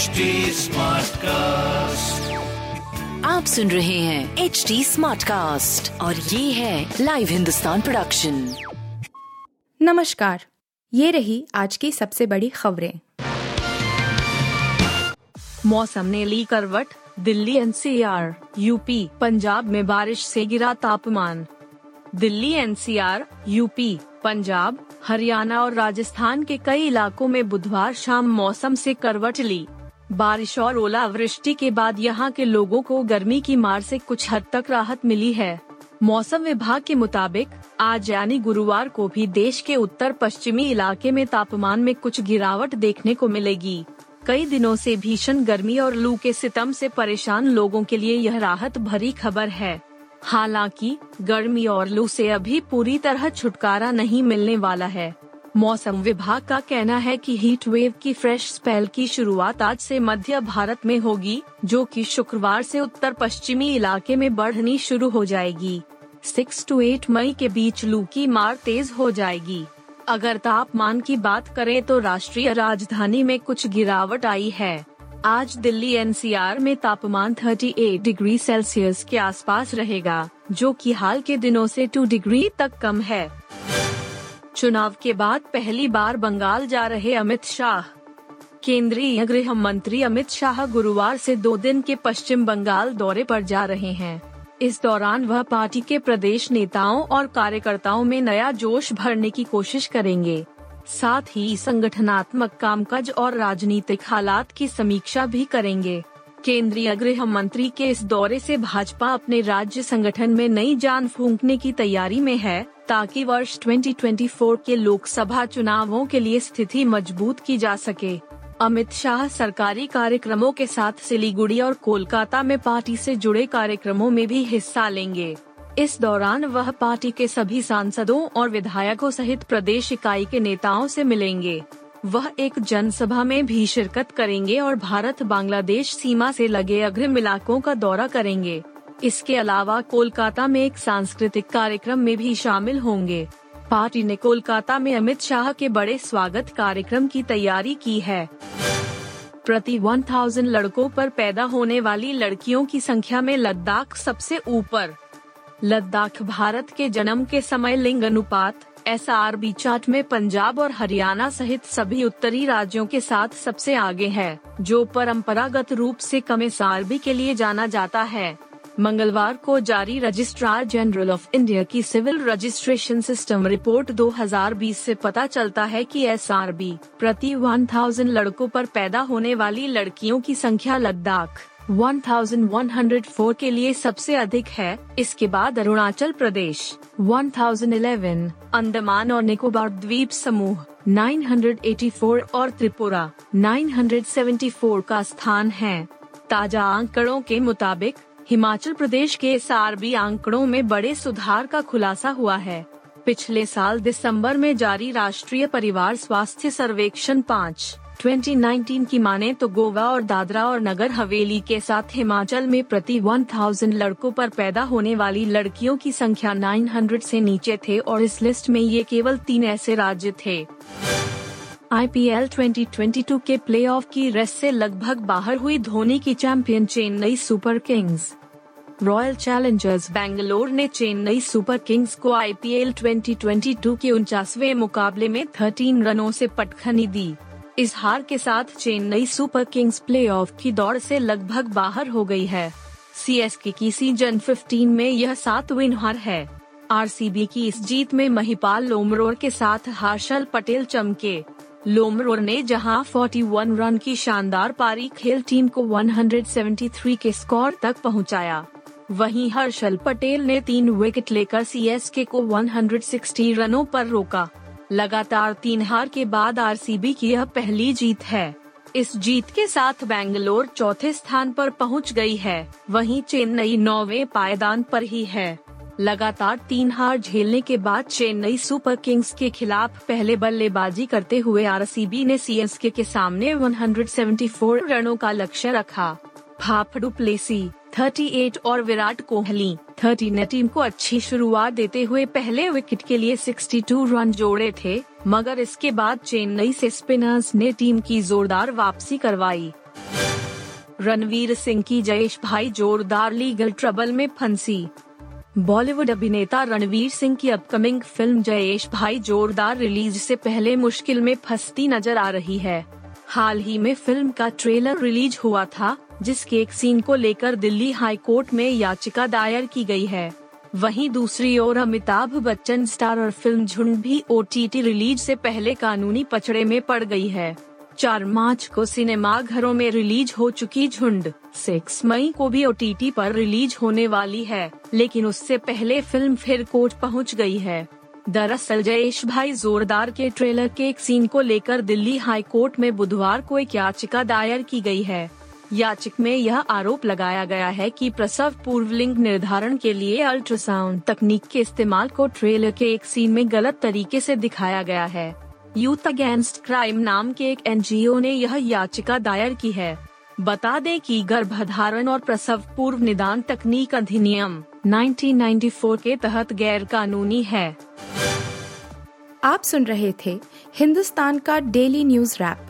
HD cast आप सुन रहे हैं एच डी स्मार्ट कास्ट और ये है लाइव हिंदुस्तान प्रोडक्शन नमस्कार ये रही आज की सबसे बड़ी खबरें। मौसम ने ली करवट दिल्ली एनसीआर यूपी पंजाब में बारिश से गिरा तापमान। दिल्ली एनसीआर यूपी पंजाब हरियाणा और राजस्थान के कई इलाकों में बुधवार शाम मौसम से करवट ली। बारिश और ओलावृष्टि के बाद यहाँ के लोगों को गर्मी की मार से कुछ हद तक राहत मिली है। मौसम विभाग के मुताबिक, आज यानी गुरुवार को भी देश के उत्तर पश्चिमी इलाके में तापमान में कुछ गिरावट देखने को मिलेगी। कई दिनों से भीषण गर्मी और लू के सितम से परेशान लोगों के लिए यह राहत भरी खबर है। हालाँकि, गर्मी और लू से अभी पूरी तरह छुटकारा नहीं मिलने वाला है। मौसम विभाग का कहना है कि हीट वेव की फ्रेश स्पेल की शुरुआत आज से मध्य भारत में होगी, जो कि शुक्रवार से उत्तर पश्चिमी इलाके में बढ़नी शुरू हो जाएगी। सिक्स टू एट मई के बीच लू की मार तेज हो जाएगी। अगर तापमान की बात करें तो राष्ट्रीय राजधानी में कुछ गिरावट आई है। आज दिल्ली एनसीआर में तापमान 38 डिग्री सेल्सियस के आसपास रहेगा, जो कि हाल के दिनों से 2 डिग्री तक कम है। चुनाव के बाद पहली बार बंगाल जा रहे अमित शाह। केंद्रीय गृह मंत्री अमित शाह गुरुवार से दो दिन के पश्चिम बंगाल दौरे पर जा रहे हैं। इस दौरान वह पार्टी के प्रदेश नेताओं और कार्यकर्ताओं में नया जोश भरने की कोशिश करेंगे। साथ ही संगठनात्मक कामकाज और राजनीतिक हालात की समीक्षा भी करेंगे। केंद्रीय गृह मंत्री के इस दौरे से भाजपा अपने राज्य संगठन में नई जान फूंकने की तैयारी में है, ताकि वर्ष 2024 के लोकसभा चुनावों के लिए स्थिति मज़बूत की जा सके। अमित शाह सरकारी कार्यक्रमों के साथ सिलीगुड़ी और कोलकाता में पार्टी से जुड़े कार्यक्रमों में भी हिस्सा लेंगे। इस दौरान वह पार्टी के सभी सांसदों और विधायकों सहित प्रदेश इकाई के नेताओं से मिलेंगे। वह एक जनसभा में भी शिरकत करेंगे और भारत बांग्लादेश सीमा से लगे अग्रिम इलाकों का दौरा करेंगे। इसके अलावा कोलकाता में एक सांस्कृतिक कार्यक्रम में भी शामिल होंगे। पार्टी ने कोलकाता में अमित शाह के बड़े स्वागत कार्यक्रम की तैयारी की है। प्रति 1000 लड़कों पर पैदा होने वाली लड़कियों की संख्या में लद्दाख सबसे ऊपर। लद्दाख भारत के जन्म के समय लिंग अनुपात SRB चार्ट में पंजाब और हरियाणा सहित सभी उत्तरी राज्यों के साथ सबसे आगे है, जो परंपरागत रूप से कम एस के लिए जाना जाता है। मंगलवार को जारी रजिस्ट्रार जनरल ऑफ़ इंडिया की सिविल रजिस्ट्रेशन सिस्टम रिपोर्ट 2020 से पता चलता है कि एसआरबी प्रति 1000 लड़कों पर पैदा होने वाली लड़कियों की संख्या लद्दाख। 1104 के लिए सबसे अधिक है। इसके बाद अरुणाचल प्रदेश 1011, अंडमान और निकोबार द्वीप समूह 984 और त्रिपुरा 974 का स्थान है। ताज़ा आंकड़ों के मुताबिक हिमाचल प्रदेश के एस आंकड़ों में बड़े सुधार का खुलासा हुआ है। पिछले साल दिसंबर में जारी राष्ट्रीय परिवार स्वास्थ्य सर्वेक्षण पाँच। 2019 की माने तो गोवा और दादरा और नगर हवेली के साथ हिमाचल में प्रति 1000 लड़कों पर पैदा होने वाली लड़कियों की संख्या 900 से नीचे थे और इस लिस्ट में ये केवल तीन ऐसे राज्य थे। आईपीएल 2022 के प्लेऑफ की रेस से लगभग बाहर हुई धोनी की champion Chennai super kings. Royal challengers Bangalore ने चेन्नई सुपर किंग्स को आईपीएल 2022 के उनचासवे मुकाबले में 13 रनों से पटखनी दी। इस हार के साथ चेन्नई सुपर किंग्स प्लेऑफ की दौड़ से लगभग बाहर हो गई है। सी एस की सीज़न 15 में यह सातवीं हार है। आरसीबी की इस जीत में महिपाल लोमरोर के साथ हर्षल पटेल चमके। लोमरोर ने जहाँ 41 रन की शानदार पारी खेल टीम को 173 के स्कोर तक पहुँचाया। वहीं हर्षल पटेल ने तीन विकेट लेकर सीएसके को 160 रनों पर रोका। लगातार तीन हार के बाद आरसीबी की यह पहली जीत है। इस जीत के साथ बेंगलोर चौथे स्थान पर पहुँच गई है। वहीं चेन्नई नौवे पायदान पर ही है। लगातार तीन हार झेलने के बाद चेन्नई सुपर किंग्स के खिलाफ पहले बल्लेबाजी करते हुए आरसीबी ने सीएसके के सामने 174 रनों का लक्ष्य रखा। फाफडू प्लेसी 38 और विराट कोहली 30 ने टीम को अच्छी शुरुआत देते हुए पहले विकेट के लिए 62 रन जोड़े थे, मगर इसके बाद चेन्नई से स्पिनर्स ने टीम की जोरदार वापसी करवाई। रणवीर सिंह की जयेश भाई जोरदार लीगल ट्रबल में फंसी। बॉलीवुड अभिनेता रणवीर सिंह की अपकमिंग फ़िल्म जयेश भाई जोरदार रिलीज़ से पहले मुश्किल में फंसती नज़र आ रही है। हाल ही में फ़िल्म का ट्रेलर रिलीज़ हुआ था जिसके एक सीन को लेकर दिल्ली हाई कोर्ट में याचिका दायर की गई है। वहीं दूसरी ओर अमिताभ बच्चन स्टार और फ़िल्म झुंड भी ओटीटी रिलीज़ से पहले कानूनी पचड़े में पड़ गई है। चार मार्च को सिनेमा घरों में रिलीज़ हो चुकी झुंड, सिक्स मई को भी ओटीटी पर रिलीज़ होने वाली है, लेकिन उससे पहले फ़िल्म फिर कोर्ट पहुँच गई है। दरअसल जयेश भाई जोरदार के ट्रेलर के एक सीन को लेकर दिल्ली हाई कोर्ट में बुधवार को एक याचिका दायर की गई है। याचिक में यह आरोप लगाया गया है कि प्रसव पूर्व लिंग निर्धारण के लिए अल्ट्रासाउंड तकनीक के इस्तेमाल को ट्रेलर के एक सीन में गलत तरीके से दिखाया गया है। यूथ अगेंस्ट क्राइम नाम के एक एनजीओ ने यह याचिका दायर की है। बता दें कि गर्भधारण और प्रसव पूर्व निदान तकनीक अधिनियम 1994 के तहत गैर कानूनी है। आप सुन रहे थे हिंदुस्तान का डेली न्यूज़ रैप।